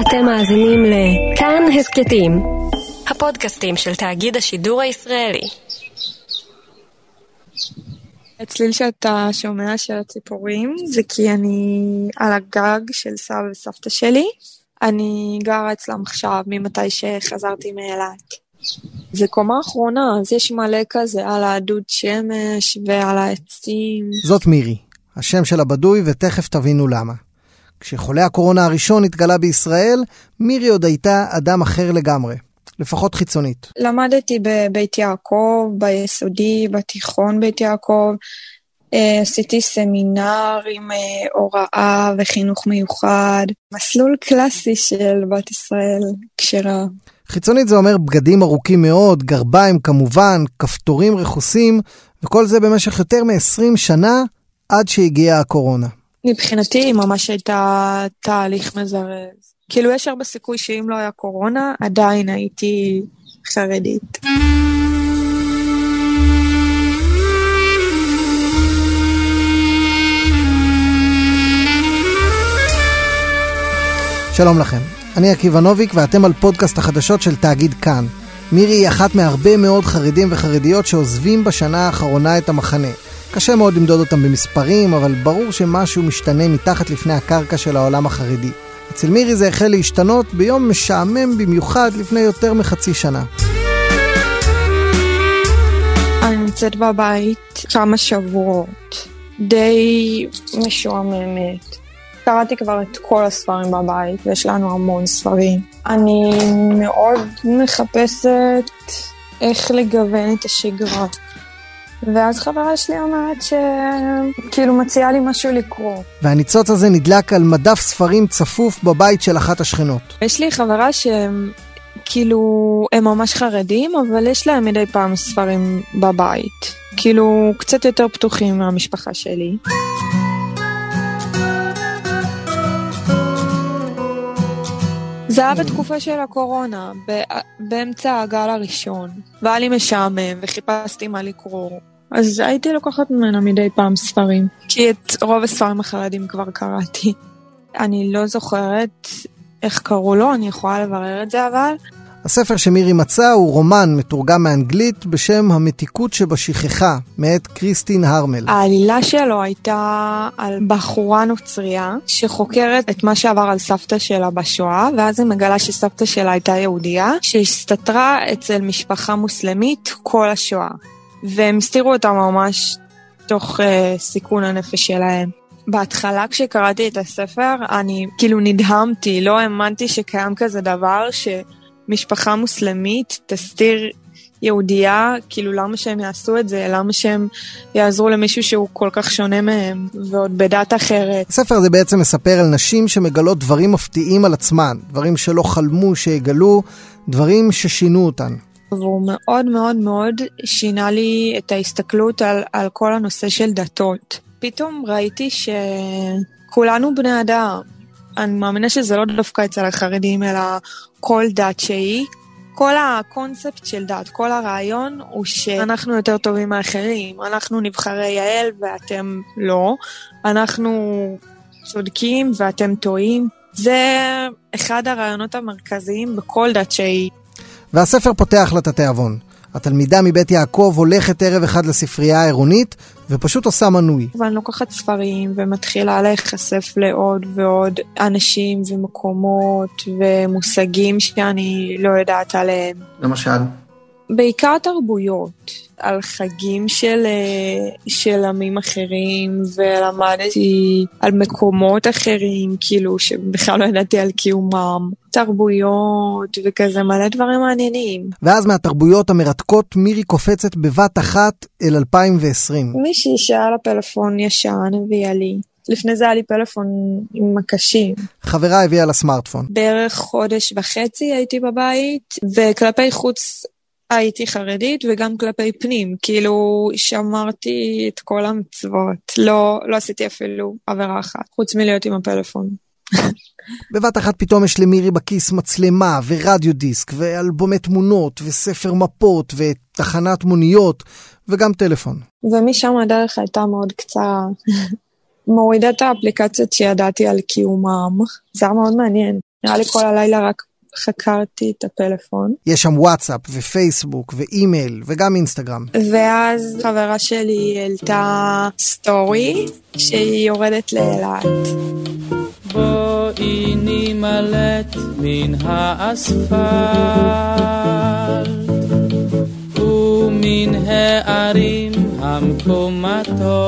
אתם מאזינים לכאן הסכתים, הפודקאסטים של תאגיד השידור הישראלי. הצליל שאתה שומע של הציפורים זה כי אני על הגג של סבא וסבתא שלי. אני גרה אצלם עכשיו ממתי שחזרתי מאילת. זה קומה אחרונה, אז יש מלא כזה על הדוד שמש ועל העצים. זאת מירי, השם של הבדוי ותכף תבינו למה. כשחולה הקורונה הראשון התגלה בישראל, מירי עוד הייתה אדם אחר לגמרי, לפחות חיצונית. למדתי בבית יעקב, ביסודי, בתיכון בית יעקב. אה, עשיתי סמינר עם אה, הוראה וחינוך מיוחד, מסלול קלאסי של בת ישראל כשרה. חיצונית זה אומר בגדים ארוכים מאוד, גרביים כמובן, כפתורים רכוסים, וכל זה במשך יותר מ-20 שנה עד שהגיעה הקורונה. מבחינתי היא ממש הייתה תהליך מזרז. כאילו יש הרבה סיכוי שאם לא היה קורונה, עדיין הייתי חרדית. שלום לכם, אני עקיבא נוביק ואתם על פודקאסט החדשות של תאגיד כאן. מירי היא אחת מהרבה מאוד חרדים וחרדיות שעוזבים בשנה האחרונה את המחנה. קשה מאוד למדוד אותם במספרים, אבל ברור שמשהו משתנה מתחת לפני הקרקע של העולם החרדי. אצל מירי זה החל להשתנות ביום משעמם במיוחד לפני יותר מחצי שנה. אני נמצאת בבית כמה שבועות, די משועממת. קראתי כבר את כל הספרים בבית, ויש לנו המון ספרים. אני מאוד מחפשת איך לגוון את השגרה. ואז חברה שלי אומרת שכאילו מציעה לי משהו לקרוא. והניצוץ הזה נדלק על מדף ספרים צפוף בבית של אחת השכנות. יש לי חברה שהם כאילו, הם ממש חרדים, אבל יש להם מדי פעם ספרים בבית. כאילו, קצת יותר פתוחים מהמשפחה שלי. זה היה בתקופה של הקורונה, באמצע הגל הראשון, והיה לי משעמם וחיפשתי מה לקרוא. אז הייתי לוקחת ממנה מדי פעם ספרים, כי את רוב הספרים החרדים כבר קראתי. אני לא זוכרת איך קראו לו, אני יכולה לברר את זה אבל. הספר שמירי מצאה הוא רומן מתורגם מאנגלית בשם המתיקות שבשכחה, מאת קריסטין הרמל. העלילה שלו הייתה על בחורה נוצרייה שחוקרת את מה שעבר על סבתא שלה בשואה, ואז היא מגלה שסבתא שלה הייתה יהודייה, שהסתתרה אצל משפחה מוסלמית כל השואה. והם הסתירו אותה ממש תוך uh, סיכון הנפש שלהם. בהתחלה כשקראתי את הספר אני כאילו נדהמתי, לא האמנתי שקיים כזה דבר שמשפחה מוסלמית תסתיר יהודייה, כאילו למה שהם יעשו את זה? למה שהם יעזרו למישהו שהוא כל כך שונה מהם, ועוד בדת אחרת? הספר הזה בעצם מספר על נשים שמגלות דברים מפתיעים על עצמן, דברים שלא חלמו שיגלו, דברים ששינו אותן. והוא מאוד מאוד מאוד שינה לי את ההסתכלות על, על כל הנושא של דתות. פתאום ראיתי שכולנו בני אדם. אני מאמינה שזה לא דווקא אצל החרדים, אלא כל דת שהיא. כל הקונספט של דת, כל הרעיון הוא שאנחנו יותר טובים מאחרים. אנחנו נבחרי יעל ואתם לא. אנחנו צודקים ואתם טועים. זה אחד הרעיונות המרכזיים בכל דת שהיא. והספר פותח לה את התיאבון. התלמידה מבית יעקב הולכת ערב אחד לספרייה העירונית ופשוט עושה מנוי. ואני לוקחת ספרים ומתחילה להיחשף לעוד ועוד אנשים ומקומות ומושגים שאני לא יודעת עליהם. למשל? בעיקר תרבויות, על חגים של, של עמים אחרים, ולמדתי על מקומות אחרים, כאילו, שבכלל לא ידעתי על קיומם, תרבויות וכזה מלא דברים מעניינים. ואז מהתרבויות המרתקות מירי קופצת בבת אחת אל 2020. מישהי שהיה לה פלאפון ישן הביאה לי. לפני זה היה לי פלאפון עם מקשים. חברה הביאה לה סמארטפון. בערך חודש וחצי הייתי בבית, וכלפי חוץ הייתי חרדית וגם כלפי פנים, כאילו שמרתי את כל המצוות, לא, לא עשיתי אפילו עבירה אחת, חוץ מלהיות עם הפלאפון. בבת אחת פתאום יש למירי בכיס מצלמה ורדיו דיסק ואלבומי תמונות וספר מפות ותחנת מוניות וגם טלפון. ומשם הדרך הייתה מאוד קצרה. מורידה את האפליקציות שידעתי על קיומם, זה היה מאוד מעניין. נראה לי כל הלילה רק חקרתי את הפלאפון. יש שם וואטסאפ ופייסבוק ואימייל וגם אינסטגרם. ואז חברה שלי העלתה סטורי שהיא יורדת לאילת. בואי נימלט מן האספלט ומן הערים המקומטות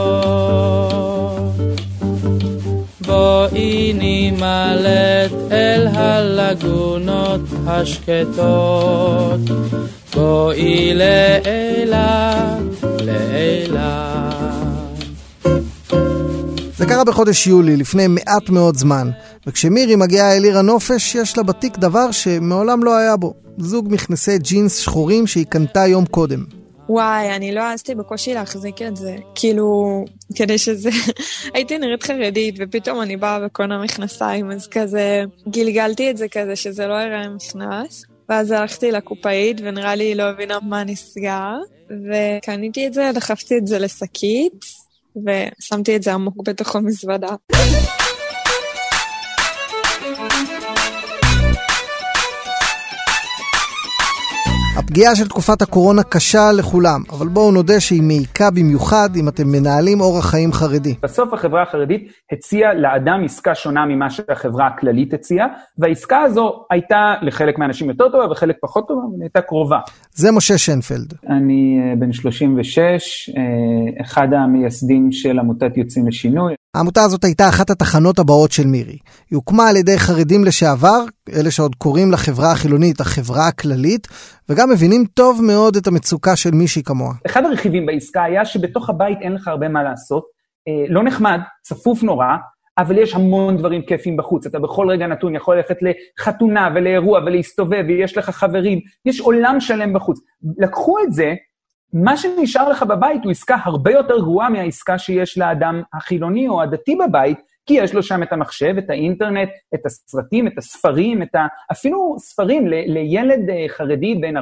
נימלט אל הלגונות השקטות בואי לאילת, לאילת זה קרה בחודש יולי, לפני מעט מאוד זמן, וכשמירי מגיעה אל עיר הנופש, יש לה בתיק דבר שמעולם לא היה בו. זוג מכנסי ג'ינס שחורים שהיא קנתה יום קודם. וואי, אני לא העזתי בקושי להחזיק את זה. כאילו, כדי שזה... הייתי נראית חרדית, ופתאום אני באה וקונה מכנסיים, אז כזה גלגלתי את זה כזה שזה לא יראה מכנס. ואז הלכתי לקופאית, ונראה לי היא לא הבינה מה נסגר, וקניתי את זה, דחפתי את זה לשקית, ושמתי את זה עמוק בתוך המזוודה. הפגיעה של תקופת הקורונה קשה לכולם, אבל בואו נודה שהיא מעיקה במיוחד אם אתם מנהלים אורח חיים חרדי. בסוף החברה החרדית הציעה לאדם עסקה שונה ממה שהחברה הכללית הציעה, והעסקה הזו הייתה לחלק מהאנשים יותר טובה וחלק פחות טובה, אבל הייתה קרובה. זה משה שנפלד. אני אה, בן 36, אה, אחד המייסדים של עמותת יוצאים לשינוי. העמותה הזאת הייתה אחת התחנות הבאות של מירי. היא הוקמה על ידי חרדים לשעבר, אלה שעוד קוראים לחברה החילונית החברה הכללית, וגם מבינים טוב מאוד את המצוקה של מישהי כמוה. אחד הרכיבים בעסקה היה שבתוך הבית אין לך הרבה מה לעשות, אה, לא נחמד, צפוף נורא, אבל יש המון דברים כיפים בחוץ. אתה בכל רגע נתון יכול ללכת לחתונה ולאירוע ולהסתובב, ויש לך חברים, יש עולם שלם בחוץ. לקחו את זה, מה שנשאר לך בבית הוא עסקה הרבה יותר גרועה מהעסקה שיש לאדם החילוני או הדתי בבית, כי יש לו שם את המחשב, את האינטרנט, את הסרטים, את הספרים, את ה... אפילו ספרים ל... לילד אה, חרדי בן 14-15,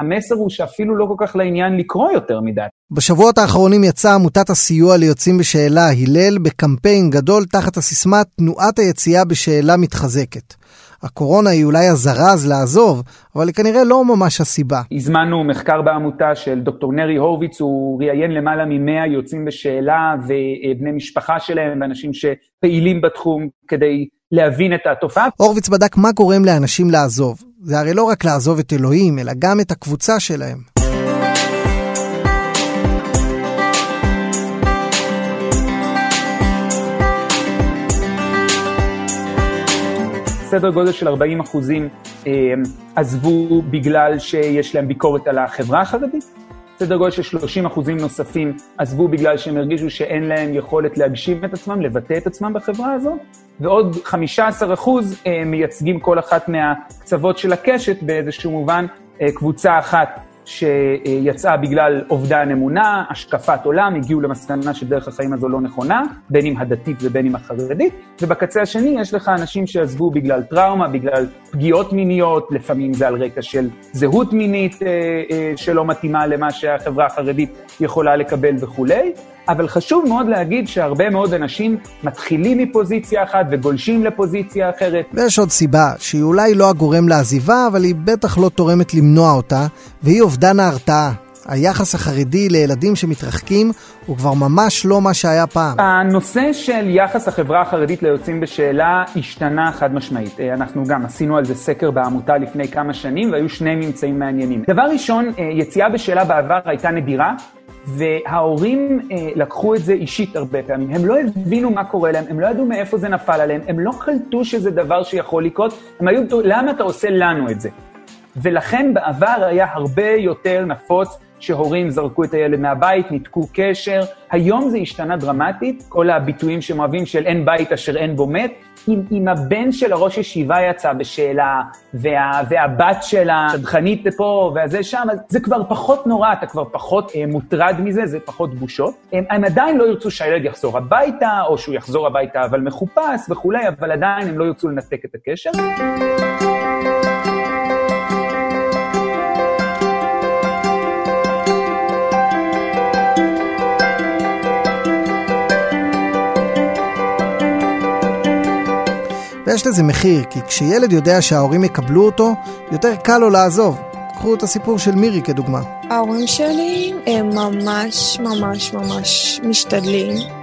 המסר הוא שאפילו לא כל כך לעניין לקרוא יותר מדי. בשבועות האחרונים יצאה עמותת הסיוע ליוצאים בשאלה, הלל, בקמפיין גדול תחת הסיסמה תנועת היציאה בשאלה מתחזקת. הקורונה היא אולי הזרז לעזוב, אבל היא כנראה לא ממש הסיבה. הזמנו מחקר בעמותה של דוקטור נרי הורוביץ, הוא ראיין למעלה ממאה יוצאים בשאלה ובני משפחה שלהם ואנשים שפעילים בתחום כדי להבין את התופעה. הורוביץ בדק מה גורם לאנשים לעזוב. זה הרי לא רק לעזוב את אלוהים, אלא גם את הקבוצה שלהם. סדר גודל של 40 אחוזים אה, עזבו בגלל שיש להם ביקורת על החברה החרדית. סדר גודל של 30 אחוזים נוספים עזבו בגלל שהם הרגישו שאין להם יכולת להגשים את עצמם, לבטא את עצמם בחברה הזו, ועוד 15 אחוז אה, מייצגים כל אחת מהקצוות של הקשת באיזשהו מובן, אה, קבוצה אחת שיצאה בגלל אובדן אמונה, השקפת עולם, הגיעו למסקנה שדרך החיים הזו לא נכונה, בין אם הדתית ובין אם החרדית, ובקצה השני יש לך אנשים שעזבו בגלל טראומה, בגלל פגיעות מיניות, לפעמים זה על רקע של זהות מינית אה, אה, שלא מתאימה למה שהחברה החרדית יכולה לקבל וכולי. אבל חשוב מאוד להגיד שהרבה מאוד אנשים מתחילים מפוזיציה אחת וגולשים לפוזיציה אחרת. ויש עוד סיבה, שהיא אולי לא הגורם לעזיבה, אבל היא בטח לא תורמת למנוע אותה, והיא אובדן ההרתעה. היחס החרדי לילדים שמתרחקים הוא כבר ממש לא מה שהיה פעם. הנושא של יחס החברה החרדית ליוצאים בשאלה השתנה חד משמעית. אה, אנחנו גם עשינו על זה סקר בעמותה לפני כמה שנים, והיו שני ממצאים מעניינים. דבר ראשון, אה, יציאה בשאלה בעבר הייתה נדירה, וההורים אה, לקחו את זה אישית הרבה פעמים. הם לא הבינו מה קורה להם, הם לא ידעו מאיפה זה נפל עליהם, הם לא קלטו שזה דבר שיכול לקרות, הם היו, למה אתה עושה לנו את זה? ולכן בעבר היה הרבה יותר נפוץ שהורים זרקו את הילד מהבית, ניתקו קשר. היום זה השתנה דרמטית, כל הביטויים שהם אוהבים של אין בית אשר אין בו מת. אם, אם הבן של הראש ישיבה יצא בשאלה, וה, והבת של השדכנית פה והזה שם, זה כבר פחות נורא, אתה כבר פחות אה, מוטרד מזה, זה פחות בושות. הם, הם עדיין לא ירצו שהילד יחזור הביתה, או שהוא יחזור הביתה אבל מחופש וכולי, אבל עדיין הם לא ירצו לנתק את הקשר. ויש לזה מחיר, כי כשילד יודע שההורים יקבלו אותו, יותר קל לו לעזוב. קחו את הסיפור של מירי כדוגמה. ההורים שלי הם ממש ממש ממש משתדלים.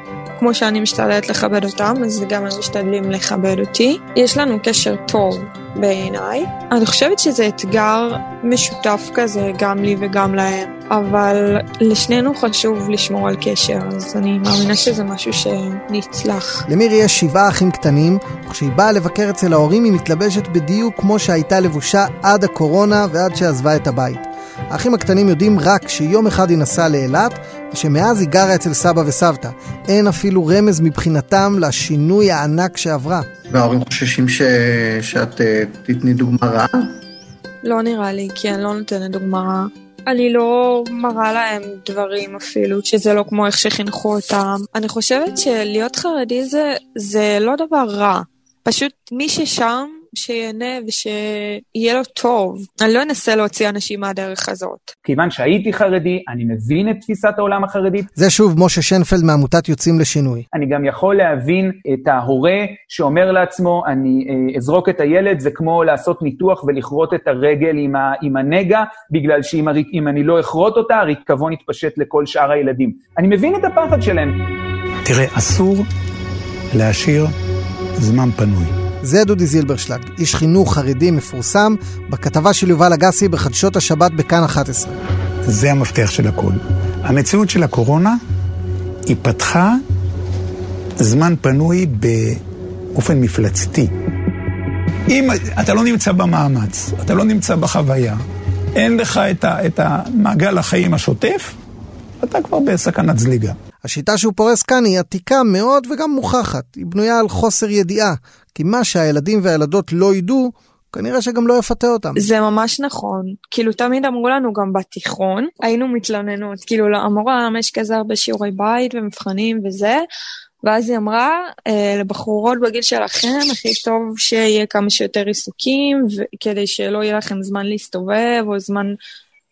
כמו שאני משתדלת לכבד אותם, אז גם הם משתדלים לכבד אותי. יש לנו קשר טוב בעיניי. אני חושבת שזה אתגר משותף כזה, גם לי וגם להם, אבל לשנינו חשוב לשמור על קשר, אז אני מאמינה שזה משהו שנצלח. למירי יש שבעה אחים קטנים, וכשהיא באה לבקר אצל ההורים היא מתלבשת בדיוק כמו שהייתה לבושה עד הקורונה ועד שעזבה את הבית. האחים הקטנים יודעים רק שיום אחד היא נסעה לאילת, ושמאז היא גרה אצל סבא וסבתא. אין אפילו רמז מבחינתם לשינוי הענק שעברה. וההורים חוששים ש... שאת uh, תתני דוגמה רעה? לא נראה לי, כי אני לא נותנת דוגמה רעה. אני לא מראה להם דברים אפילו, שזה לא כמו איך שחינכו אותם. אני חושבת שלהיות חרדי זה, זה לא דבר רע. פשוט מי ששם שיהנה ושיהיה לו טוב. אני לא אנסה להוציא אנשים מהדרך הזאת. כיוון שהייתי חרדי, אני מבין את תפיסת העולם החרדית. זה שוב משה שנפלד מעמותת יוצאים לשינוי. אני גם יכול להבין את ההורה שאומר לעצמו, אני אה, אזרוק את הילד, זה כמו לעשות ניתוח ולכרות את הרגל עם, ה, עם הנגע, בגלל שאם הר, אני לא אכרות אותה, הריקבון יתפשט לכל שאר הילדים. אני מבין את הפחד שלהם. תראה, אסור להשאיר זמן פנוי. זה דודי זילברשלג, איש חינוך חרדי מפורסם, בכתבה של יובל אגסי בחדשות השבת בכאן 11. זה המפתח של הכל. המציאות של הקורונה, היא פתחה זמן פנוי באופן מפלצתי. אם אתה לא נמצא במאמץ, אתה לא נמצא בחוויה, אין לך את, ה, את המעגל החיים השוטף, אתה כבר בסכנת זליגה. השיטה שהוא פורס כאן היא עתיקה מאוד וגם מוכחת. היא בנויה על חוסר ידיעה, כי מה שהילדים והילדות לא ידעו, כנראה שגם לא יפתה אותם. זה ממש נכון. כאילו, תמיד אמרו לנו גם בתיכון, היינו מתלוננות, כאילו, המורה, יש כזה הרבה שיעורי בית ומבחנים וזה, ואז היא אמרה, אה, לבחורות בגיל שלכם, הכי טוב שיהיה כמה שיותר עיסוקים, כדי שלא יהיה לכם זמן להסתובב, או זמן...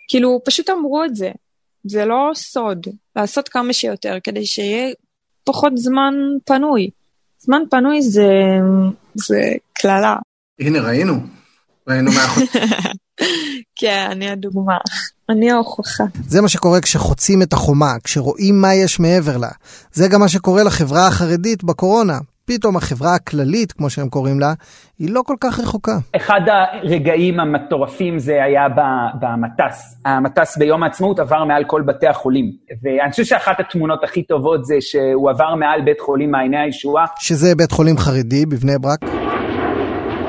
כאילו, פשוט אמרו את זה. זה לא סוד. לעשות כמה שיותר, כדי שיהיה פחות זמן פנוי. זמן פנוי זה, זה קללה. הנה, ראינו. ראינו מה. כן, אני הדוגמה. אני ההוכחה. זה מה שקורה כשחוצים את החומה, כשרואים מה יש מעבר לה. זה גם מה שקורה לחברה החרדית בקורונה. פתאום החברה הכללית, כמו שהם קוראים לה, היא לא כל כך רחוקה. אחד הרגעים המטורפים זה היה במטס. המטס ביום העצמאות עבר מעל כל בתי החולים. ואני חושב שאחת התמונות הכי טובות זה שהוא עבר מעל בית חולים מעייני הישועה. שזה בית חולים חרדי בבני ברק.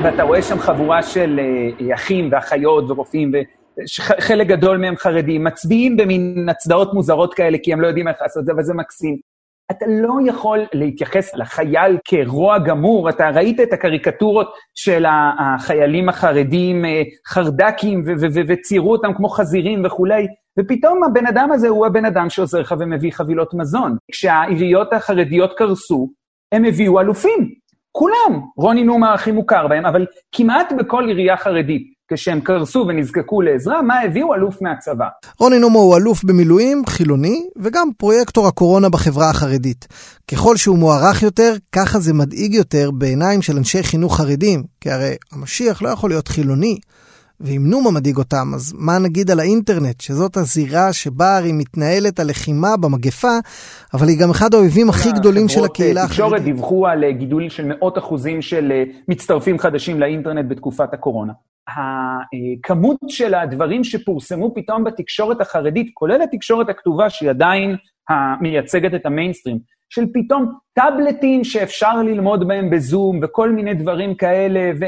ואתה רואה שם חבורה של אה, אחים ואחיות ורופאים, וחלק גדול מהם חרדים, מצביעים במין הצדעות מוזרות כאלה, כי הם לא יודעים איך לעשות את זה, אבל זה מקסים. אתה לא יכול להתייחס לחייל כרוע גמור, אתה ראית את הקריקטורות של החיילים החרדים, אה, חרדקים, וציירו אותם כמו חזירים וכולי, ופתאום הבן אדם הזה הוא הבן אדם שעוזר לך ומביא חבילות מזון. כשהעיריות החרדיות קרסו, הם הביאו אלופים, כולם. רוני נומה הכי מוכר בהם, אבל כמעט בכל עירייה חרדית כשהם קרסו ונזקקו לעזרה, מה הביאו? אלוף מהצבא. רוני נומו הוא אלוף במילואים, חילוני, וגם פרויקטור הקורונה בחברה החרדית. ככל שהוא מוערך יותר, ככה זה מדאיג יותר בעיניים של אנשי חינוך חרדים, כי הרי המשיח לא יכול להיות חילוני. ואם נומה מדאיג אותם, אז מה נגיד על האינטרנט, שזאת הזירה שבה הרי מתנהלת הלחימה במגפה, אבל היא גם אחד האויבים הכי גדולים של הקהילה החרדית. תקשורת דיווחו על אה, גידול של מאות אחוזים של אה, מצטרפים חדשים לאינטרנט בתקופת הקורונה. הכמות של הדברים שפורסמו פתאום בתקשורת החרדית, כולל התקשורת הכתובה, שהיא עדיין מייצגת את המיינסטרים, של פתאום טאבלטים שאפשר ללמוד בהם בזום וכל מיני דברים כאלה, ו...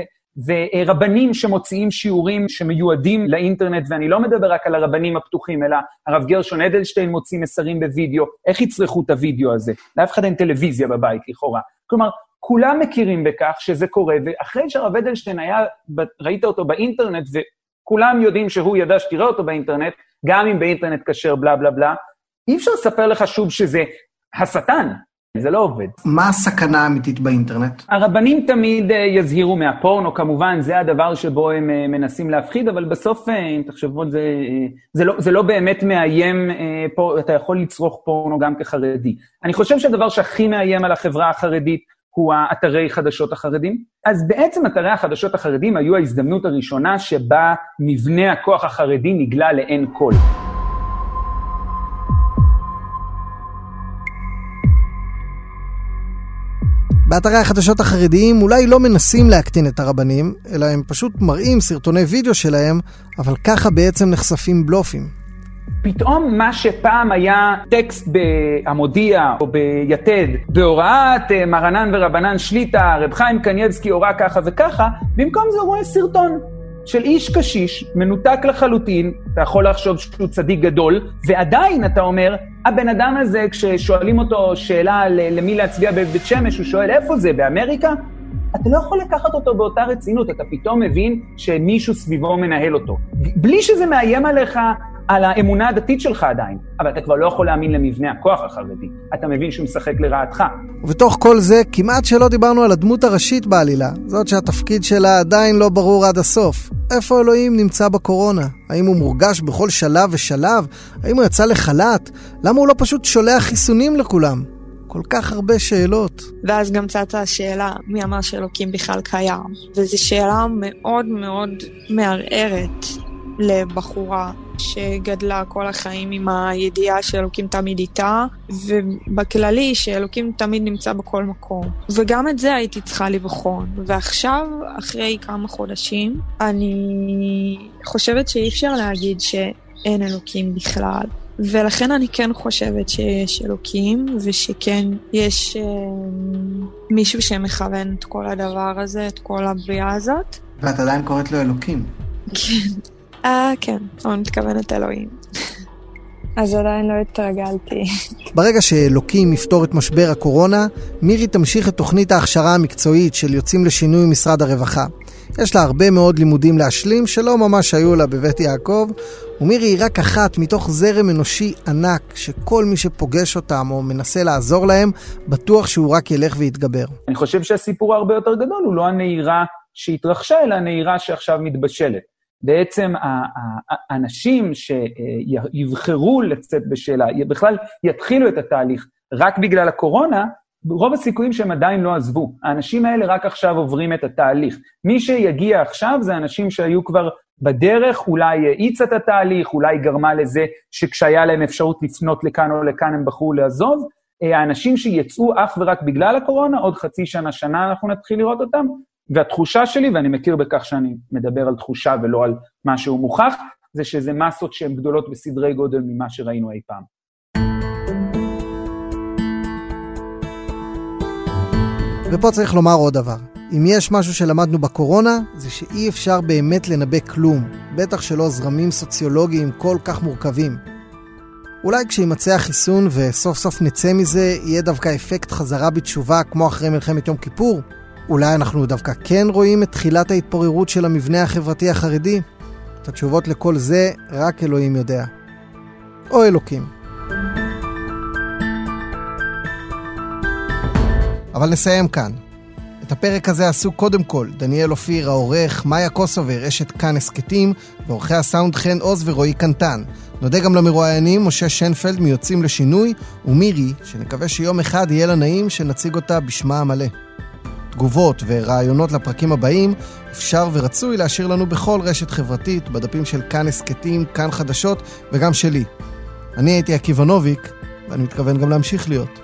ורבנים שמוציאים שיעורים שמיועדים לאינטרנט, ואני לא מדבר רק על הרבנים הפתוחים, אלא הרב גרשון אדלשטיין מוציא מסרים בווידאו, איך יצרכו את הווידאו הזה? לאף אחד אין טלוויזיה בבית, לכאורה. כלומר, כולם מכירים בכך שזה קורה, ואחרי שהרב אדלשטיין היה, ראית אותו באינטרנט, וכולם יודעים שהוא ידע שתראה אותו באינטרנט, גם אם באינטרנט כשר בלה בלה בלה, אי אפשר לספר לך שוב שזה השטן, זה לא עובד. מה הסכנה האמיתית באינטרנט? הרבנים תמיד uh, יזהירו מהפורנו, כמובן, זה הדבר שבו הם uh, מנסים להפחיד, אבל בסוף, uh, אם תחשבו על זה, זה, לא, זה לא באמת מאיים, פה, אתה יכול לצרוך פורנו גם כחרדי. אני חושב שהדבר שהכי מאיים על החברה החרדית הוא האתרי חדשות החרדים. אז בעצם אתרי החדשות החרדים היו ההזדמנות הראשונה שבה מבנה הכוח החרדי נגלה לעין כל. באתרי החדשות החרדיים אולי לא מנסים להקטין את הרבנים, אלא הם פשוט מראים סרטוני וידאו שלהם, אבל ככה בעצם נחשפים בלופים. פתאום מה שפעם היה טקסט בהמודיע או ביתד, בהוראת אה, מרנן ורבנן שליטא, רב חיים קנייבסקי הורה ככה וככה, במקום זה הוא רואה סרטון של איש קשיש, מנותק לחלוטין, אתה יכול לחשוב שהוא צדיק גדול, ועדיין אתה אומר, הבן אדם הזה, כששואלים אותו שאלה למי להצביע בבית שמש, הוא שואל, איפה זה, באמריקה? אתה לא יכול לקחת אותו באותה רצינות, אתה פתאום מבין שמישהו סביבו מנהל אותו. בלי שזה מאיים עליך על האמונה הדתית שלך עדיין, אבל אתה כבר לא יכול להאמין למבנה הכוח החרדי. אתה מבין שהוא משחק לרעתך. ובתוך כל זה, כמעט שלא דיברנו על הדמות הראשית בעלילה, זאת שהתפקיד שלה עדיין לא ברור עד הסוף. איפה אלוהים נמצא בקורונה? האם הוא מורגש בכל שלב ושלב? האם הוא יצא לחל"ת? למה הוא לא פשוט שולח חיסונים לכולם? כל כך הרבה שאלות. ואז גם צצה השאלה, מי אמר שאלוקים בכלל קיים? וזו שאלה מאוד מאוד מערערת לבחורה שגדלה כל החיים עם הידיעה שאלוקים תמיד איתה, ובכללי שאלוקים תמיד נמצא בכל מקום. וגם את זה הייתי צריכה לבחון. ועכשיו, אחרי כמה חודשים, אני חושבת שאי אפשר להגיד שאין אלוקים בכלל. ולכן אני כן חושבת שיש אלוקים, ושכן יש אה, מישהו שמכוון את כל הדבר הזה, את כל הבריאה הזאת. ואת עדיין קוראת לו אלוקים. כן. אה, כן, אני מתכוונת אלוהים. אז עדיין לא התרגלתי. ברגע שאלוקים יפתור את משבר הקורונה, מירי תמשיך את תוכנית ההכשרה המקצועית של יוצאים לשינוי משרד הרווחה. יש לה הרבה מאוד לימודים להשלים שלא ממש היו לה בבית יעקב, ומירי היא רק אחת מתוך זרם אנושי ענק, שכל מי שפוגש אותם או מנסה לעזור להם, בטוח שהוא רק ילך ויתגבר. אני חושב שהסיפור הרבה יותר גדול הוא לא הנהירה שהתרחשה, אלא הנהירה שעכשיו מתבשלת. בעצם האנשים שיבחרו לצאת בשאלה, בכלל יתחילו את התהליך רק בגלל הקורונה, רוב הסיכויים שהם עדיין לא עזבו. האנשים האלה רק עכשיו עוברים את התהליך. מי שיגיע עכשיו זה אנשים שהיו כבר בדרך, אולי האיצה את התהליך, אולי גרמה לזה שכשהיה להם אפשרות לפנות לכאן או לכאן הם בחרו לעזוב. האנשים שיצאו אך ורק בגלל הקורונה, עוד חצי שנה, שנה אנחנו נתחיל לראות אותם, והתחושה שלי, ואני מכיר בכך שאני מדבר על תחושה ולא על משהו מוכח, זה שזה מסות שהן גדולות בסדרי גודל ממה שראינו אי פעם. ופה צריך לומר עוד דבר. אם יש משהו שלמדנו בקורונה, זה שאי אפשר באמת לנבא כלום, בטח שלא זרמים סוציולוגיים כל כך מורכבים. אולי כשימצא החיסון וסוף סוף נצא מזה, יהיה דווקא אפקט חזרה בתשובה כמו אחרי מלחמת יום כיפור? אולי אנחנו דווקא כן רואים את תחילת ההתפוררות של המבנה החברתי החרדי? את התשובות לכל זה רק אלוהים יודע. או אלוקים. אבל נסיים כאן. את הפרק הזה עשו קודם כל דניאל אופיר העורך, מאיה קוסובר, אשת כאן הסכתים, ועורכי הסאונד חן עוז ורועי קנטן. נודה גם למרואיינים משה שנפלד מיוצאים לשינוי, ומירי, שנקווה שיום אחד יהיה לה נעים שנציג אותה בשמה המלא. תגובות ורעיונות לפרקים הבאים, אפשר ורצוי להשאיר לנו בכל רשת חברתית, בדפים של כאן הסכתים, כאן חדשות וגם שלי. אני הייתי עקיבא נוביק, ואני מתכוון גם להמשיך להיות.